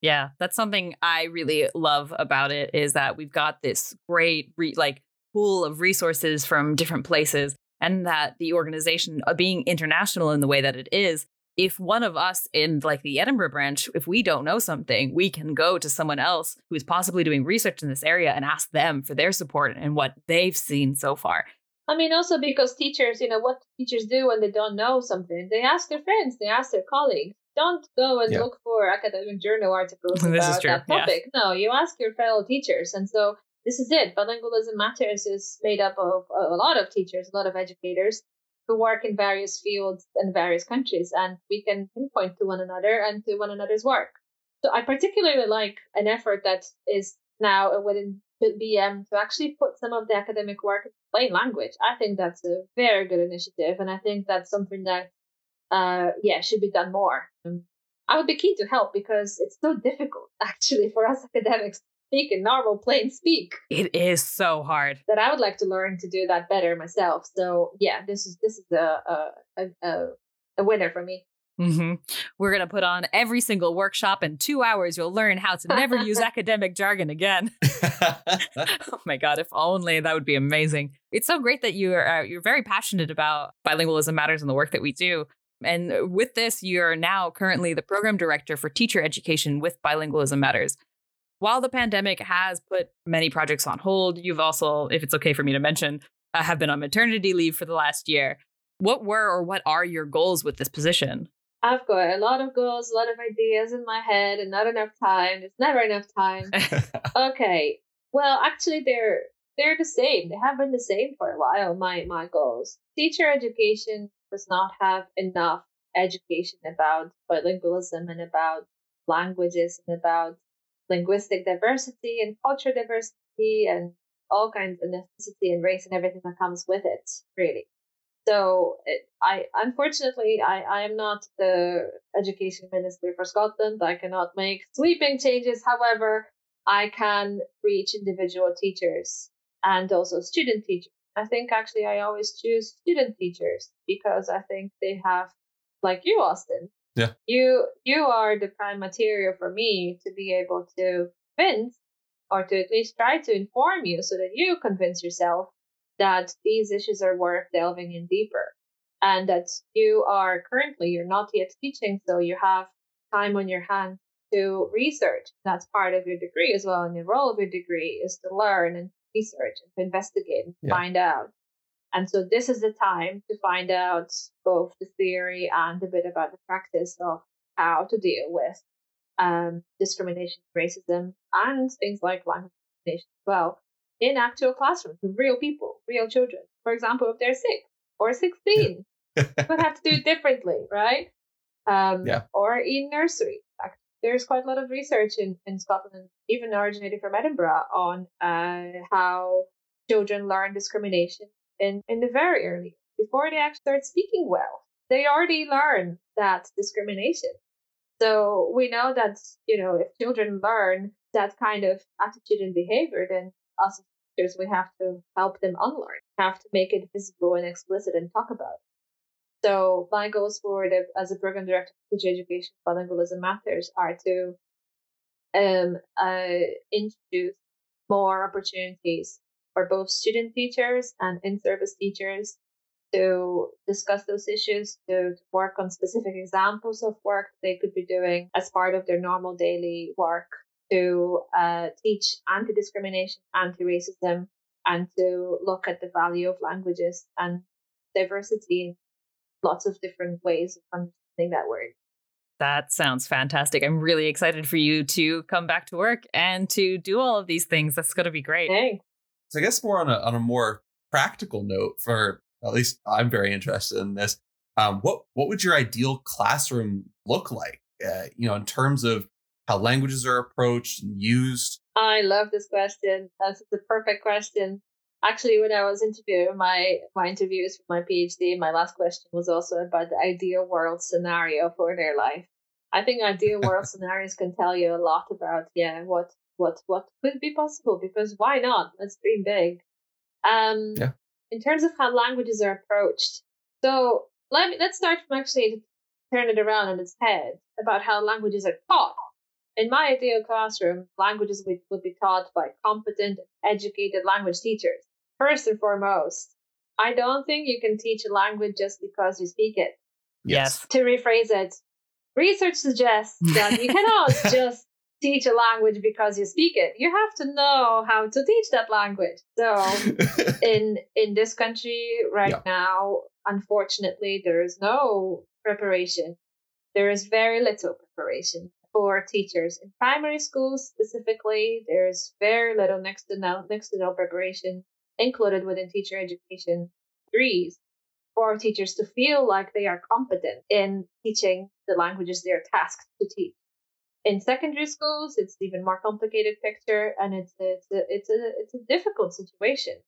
Yeah, that's something I really love about it is that we've got this great re- like pool of resources from different places and that the organization uh, being international in the way that it is if one of us in like the Edinburgh branch if we don't know something we can go to someone else who is possibly doing research in this area and ask them for their support and what they've seen so far I mean, also because teachers, you know, what teachers do when they don't know something, they ask their friends, they ask their colleagues. Don't go and yeah. look for academic journal articles about that topic. Yeah. No, you ask your fellow teachers. And so this is it. Bilingualism Matters is made up of a lot of teachers, a lot of educators who work in various fields and various countries, and we can pinpoint to one another and to one another's work. So I particularly like an effort that is now within BM to actually put some of the academic work in plain language. I think that's a very good initiative, and I think that's something that, uh, yeah, should be done more. Um, I would be keen to help because it's so difficult actually for us academics to speak in normal plain speak. It is so hard. That I would like to learn to do that better myself. So yeah, this is this is a a a, a winner for me. Mm-hmm. We're going to put on every single workshop. In two hours, you'll learn how to never use academic jargon again. oh my god! If only that would be amazing. It's so great that you are uh, you're very passionate about bilingualism matters and the work that we do. And with this, you're now currently the program director for teacher education with Bilingualism Matters. While the pandemic has put many projects on hold, you've also, if it's okay for me to mention, uh, have been on maternity leave for the last year. What were or what are your goals with this position? I've got a lot of goals, a lot of ideas in my head, and not enough time. There's never enough time. okay. Well, actually, they're they're the same. They have been the same for a while. My my goals. Teacher education does not have enough education about bilingualism and about languages and about linguistic diversity and cultural diversity and all kinds of ethnicity and race and everything that comes with it. Really. So it, I unfortunately I, I am not the education minister for Scotland. I cannot make sweeping changes. However, I can reach individual teachers and also student teachers. I think actually I always choose student teachers because I think they have like you, Austin. Yeah. You you are the prime material for me to be able to convince or to at least try to inform you so that you convince yourself that these issues are worth delving in deeper and that you are currently you're not yet teaching so you have time on your hands to research. That's part of your degree as well and the role of your degree is to learn and research and to investigate and yeah. find out. And so this is the time to find out both the theory and a bit about the practice of how to deal with um, discrimination racism and things like language discrimination as well in actual classrooms with real people, real children. For example, if they're six or 16, but have to do it differently, right? Um, Yeah. Or in nursery. There's quite a lot of research in, in Scotland, even originated from Edinburgh, on uh, how children learn discrimination in, in the very early before they actually start speaking well. They already learn that discrimination. So we know that, you know, if children learn that kind of attitude and behavior, then us teachers, we have to help them unlearn, have to make it visible and explicit and talk about it. So my goals for the, as a program director for teacher education, bilingualism matters, are to um, uh, introduce more opportunities for both student teachers and in-service teachers to discuss those issues, to, to work on specific examples of work they could be doing as part of their normal daily work, to uh, teach anti-discrimination, anti-racism, and to look at the value of languages and diversity in lots of different ways of understanding that word. That sounds fantastic. I'm really excited for you to come back to work and to do all of these things. That's going to be great. Thanks. So I guess more on a on a more practical note, for at least I'm very interested in this. Um, what what would your ideal classroom look like? Uh, you know, in terms of how languages are approached and used. I love this question. That's the perfect question. Actually, when I was interviewing my my interviews for my PhD, my last question was also about the ideal world scenario for their life. I think ideal world scenarios can tell you a lot about yeah what what what could be possible because why not? Let's dream big. Um, Yeah. in terms of how languages are approached, so let me let's start from actually turn it around on its head about how languages are taught. In my ideal classroom, languages would, would be taught by competent, educated language teachers. First and foremost, I don't think you can teach a language just because you speak it. Yes. To rephrase it, research suggests that you cannot just teach a language because you speak it. You have to know how to teach that language. So in in this country right Yeah. now, unfortunately, there is no preparation. There is very little preparation for teachers in primary schools specifically. There's very little next to no next to no preparation included within teacher education degrees for teachers to feel like they are competent in teaching the languages they are tasked to teach. In secondary schools, it's even more complicated picture, and it's it's a, it's a it's a difficult situation.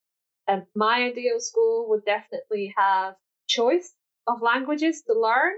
And my ideal school would definitely have choice of languages to learn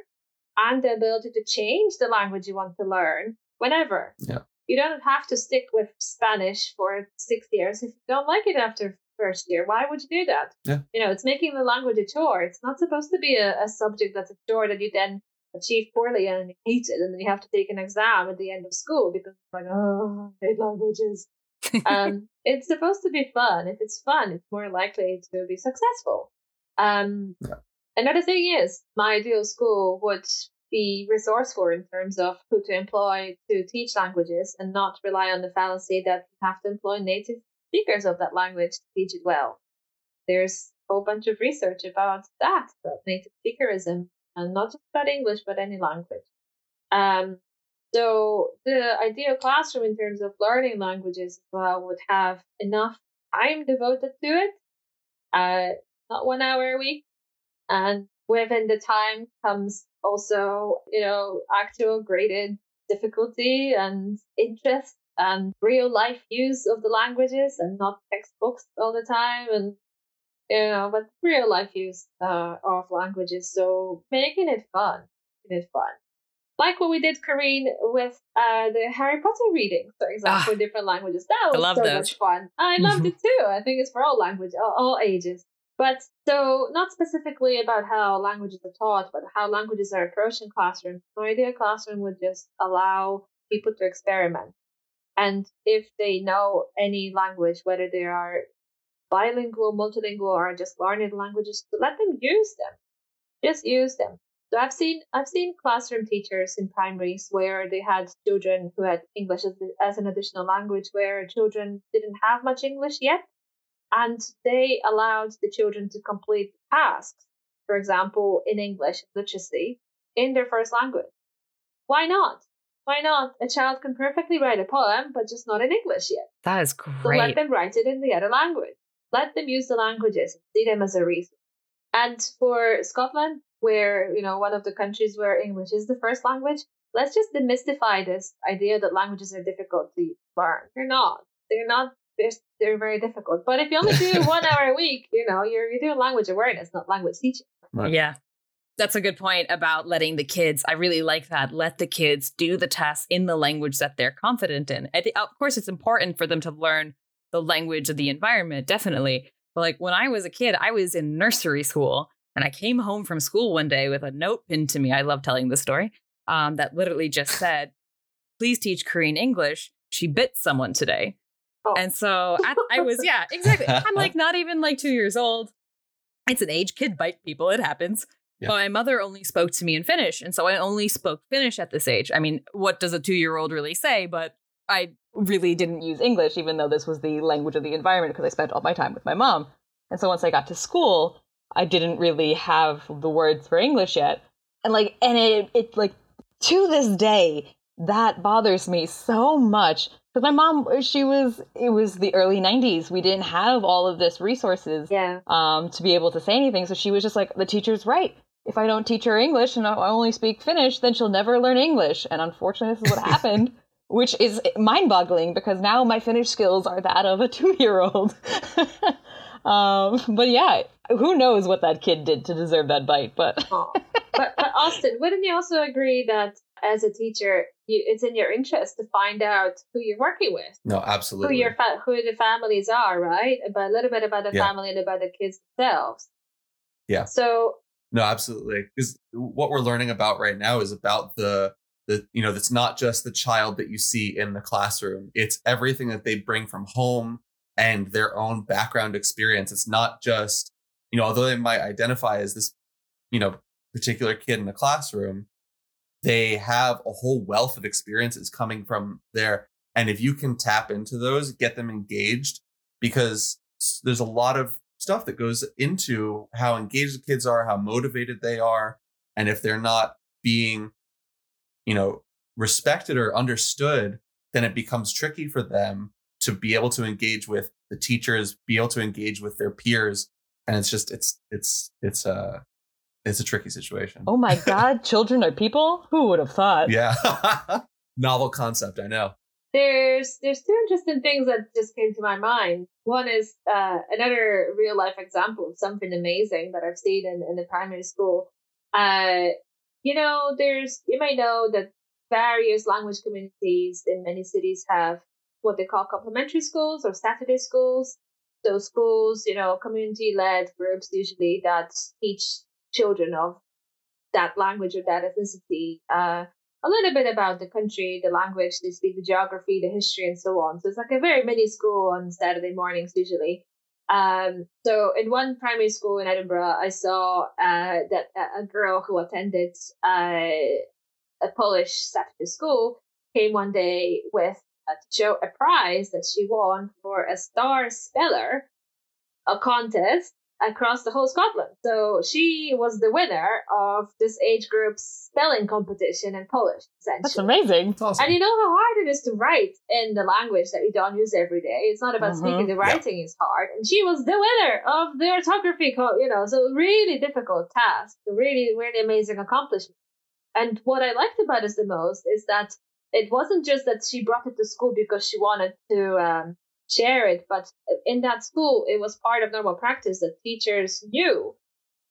and the ability to change the language you want to learn whenever. Yeah. You don't have to stick with Spanish for six years if you don't like it after first year. Why would you do that? Yeah. You know, it's making the language a chore. It's not supposed to be a, a subject that's a chore that you then achieve poorly and you hate it and then you have to take an exam at the end of school because it's like, oh, I hate languages. um, it's supposed to be fun. If it's fun, it's more likely to be successful. Um, Yeah. Another thing is, my ideal school would be resourceful in terms of who to employ to teach languages and not rely on the fallacy that you have to employ native speakers of that language to teach it well. There's a whole bunch of research about that, about native speakerism, and not just about English, but any language. Um, so the ideal classroom in terms of learning languages well would have enough time devoted to it, uh, not one hour a week, and within the time comes also, you know, actual graded difficulty and interest and real life use of the languages and not textbooks all the time and you know, but real life use uh, of languages. So making it fun, making it fun. Like what we did, Karine, with uh, the Harry Potter readings, for example, Ah, different languages. That was love so those. much fun. I loved it too. I think it's for all language, all, all ages. But so not specifically about how languages are taught, but how languages are approached in classrooms. My ideal classroom would just allow people to experiment. And if they know any language, whether they are bilingual, multilingual, or just learned languages, let them use them. Just use them. So I've seen I've seen classroom teachers in primaries where they had children who had English as, as an additional language, where children didn't have much English yet, and they allowed the children to complete tasks, for example, in English literacy, in their first language. Why not? Why not? A child can perfectly write a poem, but just not in English yet. That is great. So let them write it in the other language. Let them use the languages. See them as a resource. And for Scotland, where you know one of the countries where English is the first language, let's just demystify this idea that languages are difficult to learn. They're not. They're not. They're, they're very difficult. But if you only do one hour a week, you know you're you're doing language awareness, not language teaching. Right. Yeah. That's a good point about letting the kids. I really like that. Let the kids do the tests in the language that they're confident in. I thi- of course, it's important for them to learn the language of the environment, definitely. But like when I was a kid, I was in nursery school and I came home from school one day with a note pinned to me. I love telling this story. Um, that literally just said, "Please teach Karine English." She bit someone today, Oh. and so at, I was yeah, exactly. I'm like not even like two years old. It's an age kid bite people. It happens. Yeah. But my mother only spoke to me in Finnish, and so I only spoke Finnish at this age. I mean, what does a two year old really say? But I really didn't use English, even though this was the language of the environment, because I spent all my time with my mom. And so once I got to school, I didn't really have the words for English yet. And like, and it, it like, to this day, that bothers me so much. Because my mom, she was, it was the early 90s. We didn't have all of this resources Yeah. um, to be able to say anything. So she was just like, the teacher's right. If I don't teach her English and I only speak Finnish, then she'll never learn English. And unfortunately, this is what happened, which is mind boggling because now my Finnish skills are that of a two year old. um, but yeah, who knows what that kid did to deserve that bite. But but, but Austin, wouldn't you also agree that as a teacher, you, it's in your interest to find out who you're working with, No, absolutely. who your fa- who the families are, right? About a little bit about the Yeah. family and about the kids themselves. Yeah. So No, absolutely. Because what we're learning about right now is about the the you know that's not just the child that you see in the classroom. It's everything that they bring from home and their own background experience. It's not just you know although they might identify as this you know particular kid in the classroom, they have a whole wealth of experiences coming from there. And if you can tap into those, get them engaged, because there's a lot of stuff that goes into how engaged the kids are, how motivated they are, and if they're not being, you know, respected or understood, then it becomes tricky for them to be able to engage with the teachers, be able to engage with their peers, and it's just it's it's it's a it's a tricky situation. oh my God, children are people? Who would have thought? Yeah, novel concept. I know. there's there's two interesting things that just came to my mind. One is uh, another real life example of something amazing that I've seen in, in the primary school. Uh, you know, there's you may know that various language communities in many cities have what they call complementary schools or Saturday schools. Those schools, you know, community led groups usually that teach children of that language or that ethnicity uh, a little bit about the country, the language, they speak the geography, the history, and so on. So it's like a very mini school on Saturday mornings usually. Um, so in one primary school in Edinburgh, I saw uh, that a a girl who attended uh, a Polish Saturday school came one day with uh, to show a prize that she won for a star speller, a contest across the whole Scotland. So she was the winner of this age group's spelling competition in Polish, essentially. That's amazing. It's awesome. And you know how hard it is to write in the language that we don't use every day. It's not about Mhm. speaking; the writing is hard. And she was the winner of the orthography, co- you know, so really difficult task, really, really amazing accomplishment. And what I liked about this the most is that it wasn't just that she brought it to school because she wanted to um, share it, but in that school, it was part of normal practice that teachers knew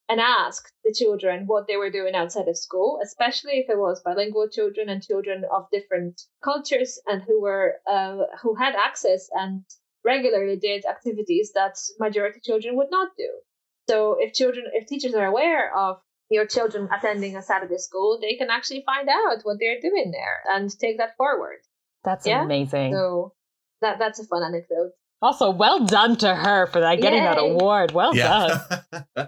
and asked the children what they were doing outside of school, especially if it was bilingual children and children of different cultures and who were uh, who had access and regularly did activities that majority children would not do. So if children, if teachers are aware of your children attending a Saturday school, they can actually find out what they're doing there and take that forward. That's Yeah? amazing. So that that's a fun anecdote. Also, well done to her for that getting that award. Well done. yeah.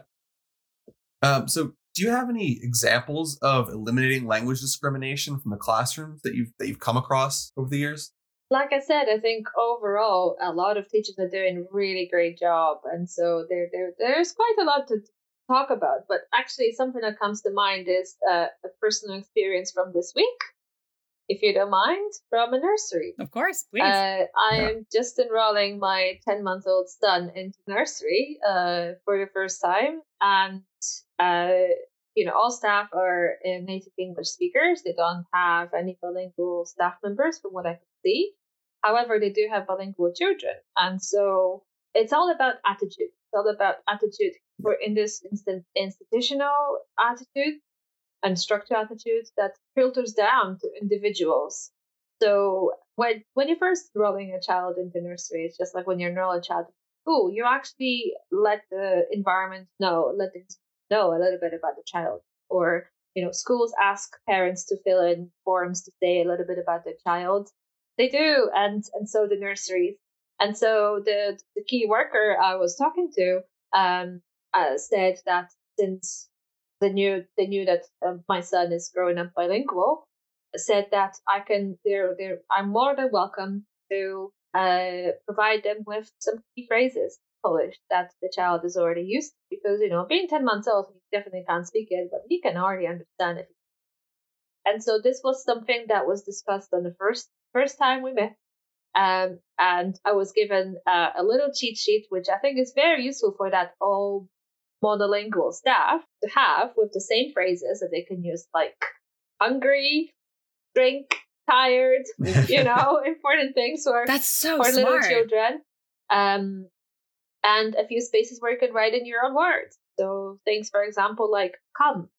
um, so, do you have any examples of eliminating language discrimination from the classrooms that you've that you've come across over the years? like I said, I think overall a lot of teachers are doing a really great job, and so there, there, there's quite a lot to talk about. But actually, something that comes to mind is uh, a personal experience from this week. If you don't mind, from a nursery. Of course, please. Uh, I Yeah. am just enrolling my 10 month old son into nursery uh, for the first time. And, uh, you know, all staff are uh, native English speakers. They don't have any bilingual staff members from what I can see. However, they do have bilingual children. And so it's all about attitude. It's all about attitude for, in this instance, institutional attitude and structure attitudes that filters down to individuals. So when when you're first rolling a child into nursery, it's just like when you enroll a child school, you actually let the environment know, let them know a little bit about the child. Or, you know, schools ask parents to fill in forms to say a little bit about their child. They do, and and so the nurseries. And so the the key worker I was talking to um uh, said that since they knew they knew that um, my son is growing up bilingual, said that I can they're they're I'm more than welcome to uh provide them with some key phrases Polish that the child is already used to because you know being ten months old he definitely can't speak it but he can already understand it. And so this was something that was discussed on the first first time we met. Um, and I was given uh, a little cheat sheet, which I think is very useful for that all monolingual staff to have with the same phrases that they can use, like hungry, drink, tired, you know, important things for, That's so for little children. Um, and a few spaces where you can write in your own words. So things, for example, like come,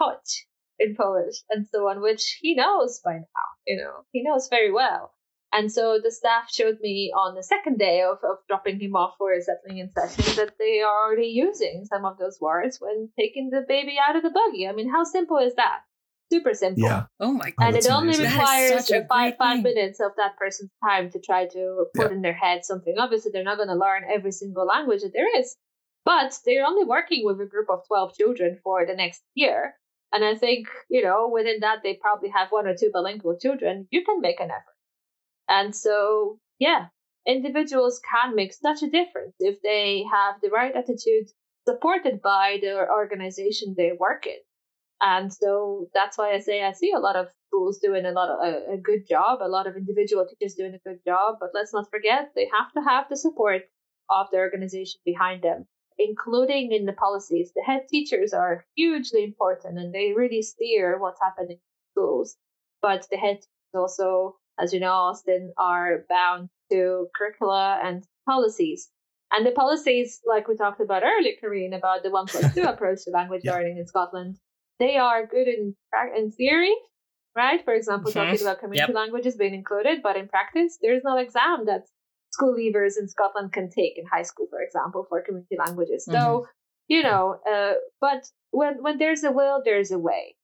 chodź in Polish, and so on, which he knows by now, you know, he knows very well. And so the staff showed me on the second day of, of dropping him off for a settling in session that they are already using some of those words when taking the baby out of the buggy. I mean, how simple is that? Super simple. Yeah. Oh my god. and it only amazing. Requires a five five minutes of that person's time to try to put Yeah. in their head something. Obviously, they're not going to learn every single language that there is, but they're only working with a group of twelve children for the next year. And I think you know within that they probably have one or two bilingual children. You can make an effort, and so yeah, individuals can make such a difference if they have the right attitude, supported by the organization they work in. And so that's why I say I see a lot of schools doing a lot of a, a good job, a lot of individual teachers doing a good job. But let's not forget they have to have the support of the organization behind them, including in the policies. The head teachers are hugely important and they really steer what's happening in schools. But the head also, as you know, Austin, are bound to curricula and policies. And the policies, like we talked about earlier, Karine, about the one plus two approach to language Yeah. learning in Scotland, they are good in in theory, right? For example, Mhm. talking about community Yep. languages being included, but in practice, there's no exam that school leavers in Scotland can take in high school, for example, for community languages. So, you know, uh, but when when there's a will, there's a way.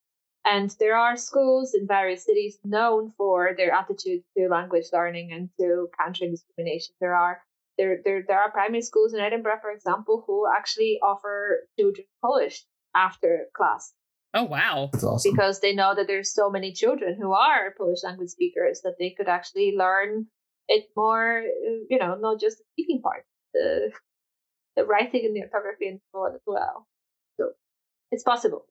And there are schools in various cities known for their attitude to language learning and to countering discrimination. There are there, there there are primary schools in Edinburgh, for example, who actually offer children Polish after class Oh wow. That's awesome. because they know that there's so many children who are Polish language speakers that they could actually learn it more, uh, you know, not just the speaking part, the the writing and the orthography and so on as well. So it's possible.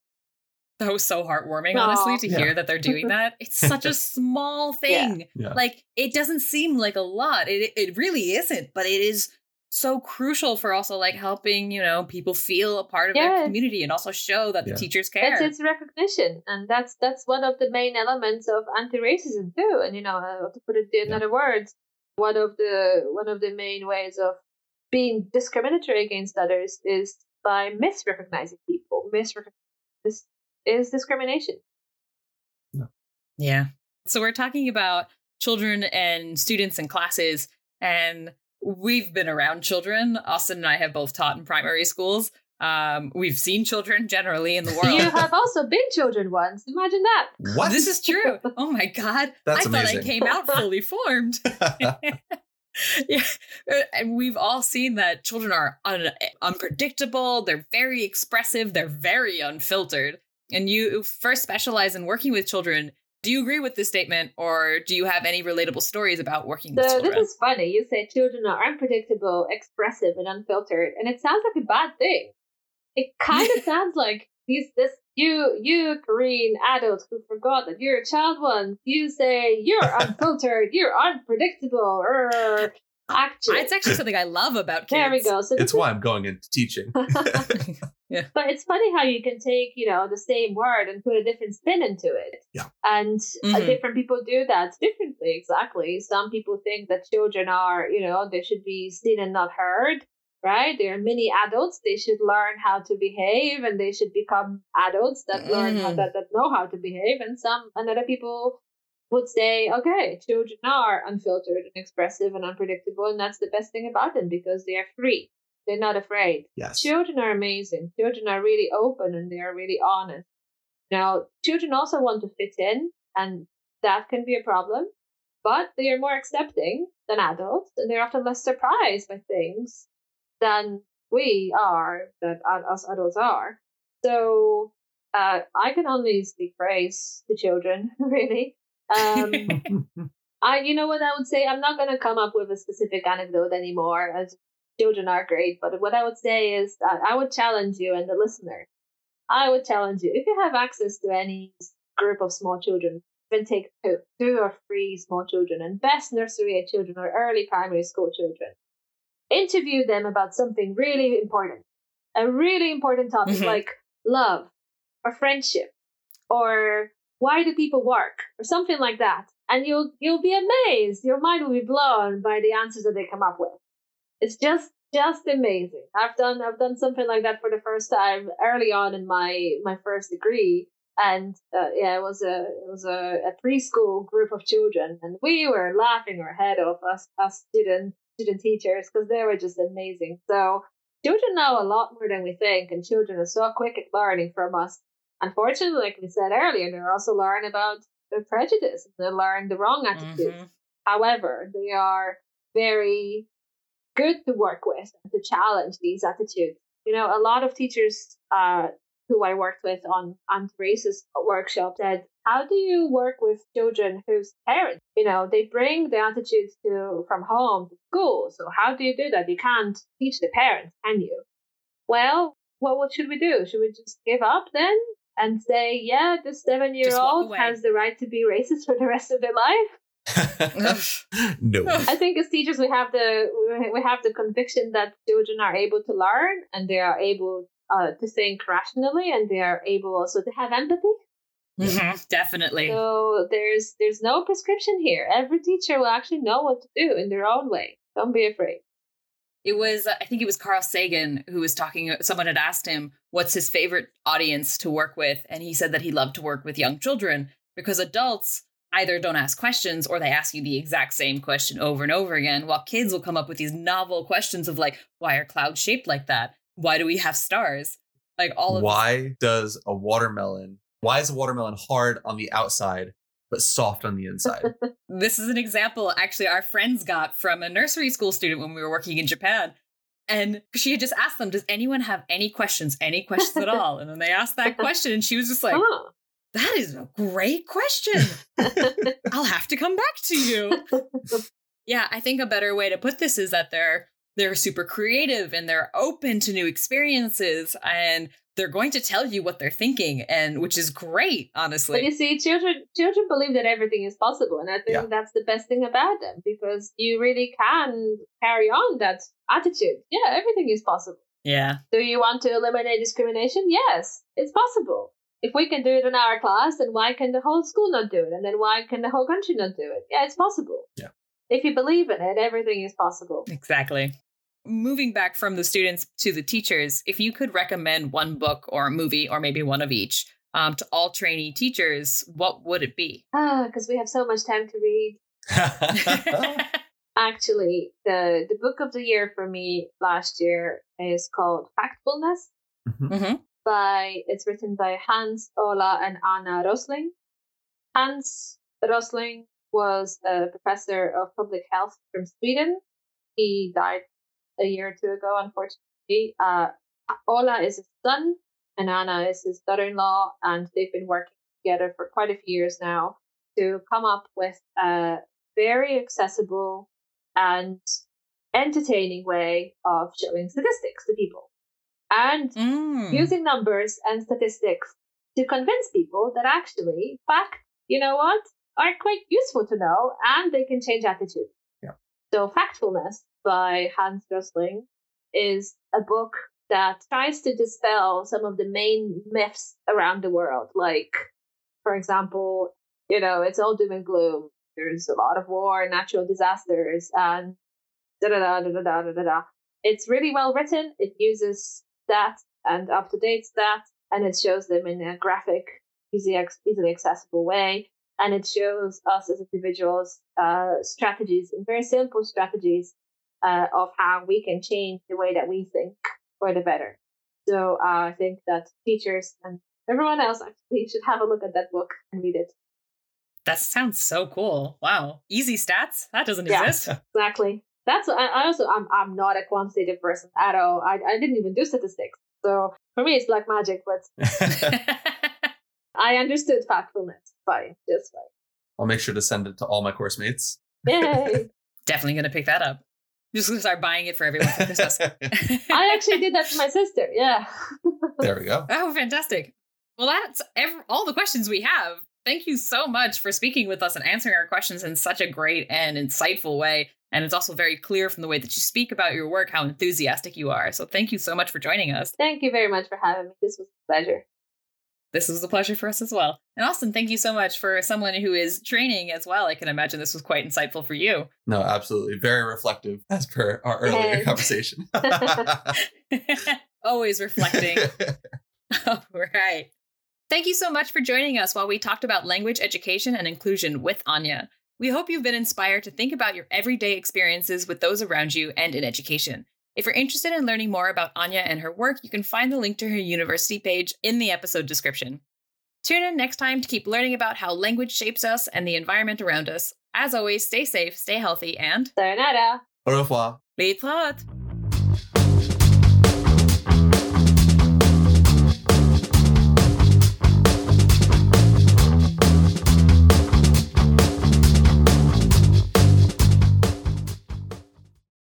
That was so heartwarming, Aw. honestly, to Yeah. hear that they're doing that. It's such a small thing. Yeah. Like it doesn't seem like a lot. It it really isn't, but it is so crucial for also like helping, you know, people feel a part of their community and also show that Yeah. the teachers care. It's its recognition, and that's that's one of the main elements of anti-racism too. And you know, uh, to put it in Yeah. other words, one of the one of the main ways of being discriminatory against others is by misrecognizing people. Misrecognition is, is discrimination. Yeah. So we're talking about children and students and classes, and we've been around children. Austin and I have both taught in primary schools. Um, we've seen children generally in the world. You have also been children once. Imagine that. What? This is true. Oh my god. That's I thought I came out fully formed. yeah. Uh, And we've all seen that children are un- unpredictable, they're very expressive, they're very unfiltered. And you first specialize in working with children. Do you agree with this statement or do you have any relatable stories about working with So children? this is funny. You say children are unpredictable, expressive, and unfiltered, and it sounds like a bad thing. It kind of sounds like these this you, you Karine adult who forgot that you're a child once, you say you're unfiltered, you're unpredictable. Or actually, it's actually something I love about kids. there we go. So it's why I'm going into teaching. yeah. But it's funny how you can take, you know, the same word and put a different spin into it. Yeah. And uh, Mhm. different people do that differently, exactly. Some people think that children are, you know, they should be seen and not heard, right? They're mini adults. They should learn how to behave and they should become adults that learn how Mhm. that, that know how to behave. And some and other people would say, okay, children are unfiltered and expressive and unpredictable, and that's the best thing about them because they are free. They're not afraid. yes. Children are amazing. Children are really open and they are really honest. Now, children also want to fit in, and that can be a problem, but they are more accepting than adults, and they're often less surprised by things than we are, that us adults are. So, uh, I can only speak praise to children, really. Um, I, you know what I would say? I'm not going to come up with a specific anecdote anymore, as children are great. But what I would say is that I would challenge you and the listener. I would challenge you if you have access to any group of small children, even take two, two or three small children, and best nursery age children or early primary school children. Interview them about something really important, a really important topic Mhm. like love or friendship or why do people work? Or something like that. And you'll you'll be amazed. Your mind will be blown by the answers that they come up with. It's just just amazing. I've done i've done something like that for the first time early on in my my first degree. And uh, yeah it was a it was a, a preschool group of children. And we were laughing our head off us us student student teachers because they were just amazing. So children know a lot more than we think. And children are so quick at learning from us unfortunately like we said earlier they're also learn about their prejudice they learn the wrong attitude Mhm. However, they are very good to work with and to challenge these attitudes. You know, a lot of teachers uh, who I worked with on anti-racist workshops said, "How do you work with children whose parents, you know, they bring the attitudes to from home to school? So how do you do that? You can't teach the parents, can you? Well, what what should we do? Should we just give up then?" And say, yeah, this seven year old has the right to be racist for the rest of their life. no. I think as teachers we have the we have the conviction that children are able to learn and they are able uh, to think rationally and they are able also to have empathy. Mhm. Definitely. So there's there's no prescription here. Every teacher will actually know what to do in their own way. Don't be afraid. It was, uh, I think it was Carl Sagan who was talking. Uh, someone had asked him, what's his favorite audience to work with? And he said that he loved to work with young children because adults either don't ask questions or they ask you the exact same question over and over again, while kids will come up with these novel questions of like, why are clouds shaped like that? Why do we have stars? Like all of this- why does a watermelon why is a watermelon hard on the outside but soft on the inside This is an example actually our friends got from a nursery school student when we were working in Japan. And she had just asked them, Does anyone have any questions? Any questions at all? And then they asked that question, and she was just like, Huh. That is a great question. I'll have to come back to you. yeah, I think a better way to put this is that they're they're super creative and they're open to new experiences and they're going to tell you what they're thinking and which is great, honestly. But you see, children children believe that everything is possible, and I think Yeah. that's the best thing about them because you really can carry on that attitude. Yeah, everything is possible. yeah. Do you want to eliminate discrimination? Yes, it's possible. If we can do it in our class, then why can the whole school not do it? And then why can the whole country not do it? Yeah, it's possible. Yeah. If you believe in it, everything is possible. Exactly. Moving back from the students to the teachers, if you could recommend one book or a movie or maybe one of each um, to all trainee teachers, what would it be? Ah, because we have so much time to read. Actually, the the book of the year for me last year is called Factfulness. Mhm. by it's written by Hans Ola and Anna Rosling. Hans Rosling was a professor of public health from Sweden. He died a year or two ago, unfortunately. Uh, Ola is his son, and Anna is his daughter-in-law, and they've been working together for quite a few years now to come up with a very accessible and entertaining way of showing statistics to people. And Mm. using numbers and statistics to convince people that actually fact, you know what, are quite useful to know and they can change attitude. So Factfulness by Hans Rosling is a book that tries to dispel some of the main myths around the world. Like, for example, you know, it's all doom and gloom. There's a lot of war, natural disasters, and da da da da da da da da. It's really well written. It uses stats and up to date stats, and it shows them in a graphic, easy, easily accessible way. And it shows us as individuals uh, strategies and very simple strategies uh, of how we can change the way that we think for the better. So uh, I think that teachers and everyone else actually should have a look at that book and read it. That sounds so cool. Wow. Easy stats? That doesn't Yeah. exist. Exactly. That's I, I also I'm I'm not a quantitative person at all. I I didn't even do statistics. So for me it's black magic, but I understood factfulness fine, just fine. I'll make sure to send it to all my course mates. Yay! Definitely going to pick that up. I'm Just going to start buying it for everyone for Christmas. I actually did that to my sister. Yeah. there we go. Oh, fantastic. Well, that's ev- all the questions we have. Thank you so much for speaking with us and answering our questions in such a great and insightful way. And it's also very clear from the way that you speak about your work how enthusiastic you are. So thank you so much for joining us. Thank you very much for having me. This was a pleasure. This was a pleasure for us as well. And Austin, thank you so much for someone who is training as well. I can imagine this was quite insightful for you. No, absolutely. Very reflective as per our earlier Yes. conversation. Always reflecting. All right. Thank you so much for joining us while we talked about language education and inclusion with Anya. We hope you've been inspired to think about your everyday experiences with those around you and in education. If you're interested in learning more about Anya and her work, you can find the link to her university page in the episode description. Tune in next time to keep learning about how language shapes us and the environment around us. As always, stay safe, stay healthy, and Sayonara. Au revoir. les